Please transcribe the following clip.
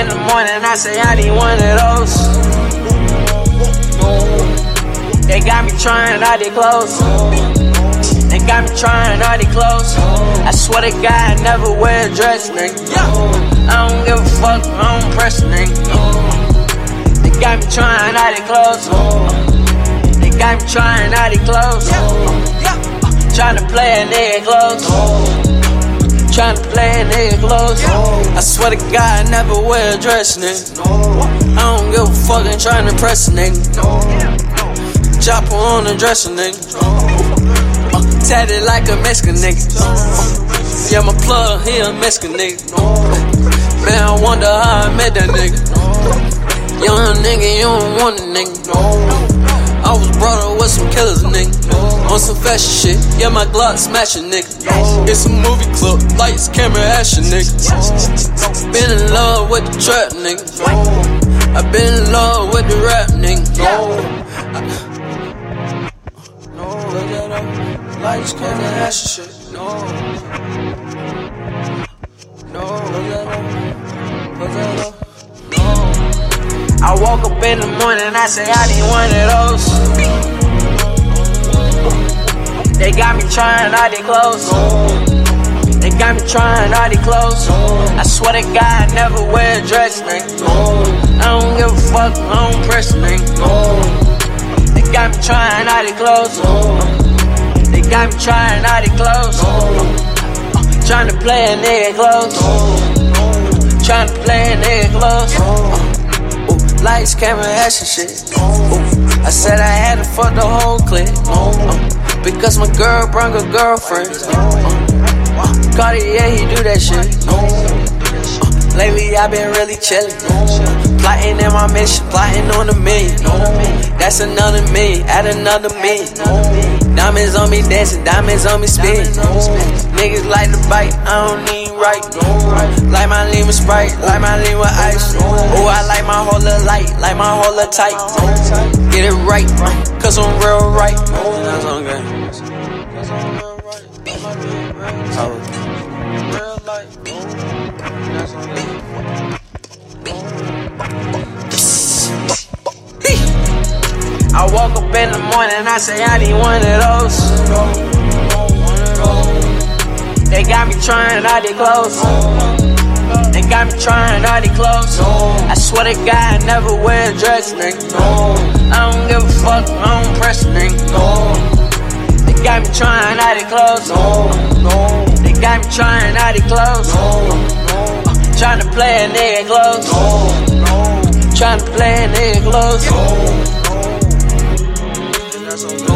morning, I say I need one of those. They got me trying all their clothes. They got me trying all their clothes. I swear to God, I never wear a dress, nigga. I don't give a fuck, I don't press, nigga. They got me trying all their clothes. They got me trying all their clothes. Trying to play a nigga clothes. Trying to play a nigga clothes. I swear to God, I never wear a dress, nigga. I don't give a fuck, ain't trying to impress a nigga. Chopper on the dresser, nigga. Uh, tatted like a Mexican nigga. Yeah, my plug, he a Mexican nigga. Man, I wonder how I met that nigga. Young nigga, you don't want a nigga. I was brought up with some killers, nigga. On some fashion shit, yeah, my Glock smashing, nigga. It's a movie clip, lights, camera, action, nigga. Been in love with the trap, nigga. I been in love with the rap, nigga. No, no, lights, camera, action shit. No. No. I woke up in the morning, I say I need one of those. They got me trying all their clothes. They got me trying all their clothes. I swear to God, I never wear a dress, nigga. I don't give a fuck, I don't press, nigga. They got me trying all their clothes. They got me trying all their clothes. Trying to play a nigga clothes. Trying to play a nigga. Uh, lights, camera, action shit. Uh, I said I had to fuck the whole clique. Uh, because my girl brought a girlfriend. Uh, Cartier, he do that shit. Uh, lately I've been really chillin'. Plotting in my mission, plotting on the million. That's another million, add another million. Diamonds on me dancing, diamonds on me spin. Niggas like to bite, I don't need right. Like my lean with Sprite, like my lean with ice. My whole little light, like my whole little tight. Get it right, cause I'm real right. That's on good. I woke up in the morning, I say I need one of those. They got me trying all their clothes. They got me trying all their clothes. I swear to God, I never wear a dress, nigga. I don't give a fuck, I don't press, nigga. They got me trying all their clothes. They got me trying all their clothes. Uh, trying to play a nigga clothes. Trying to play a nigga clothes. That's on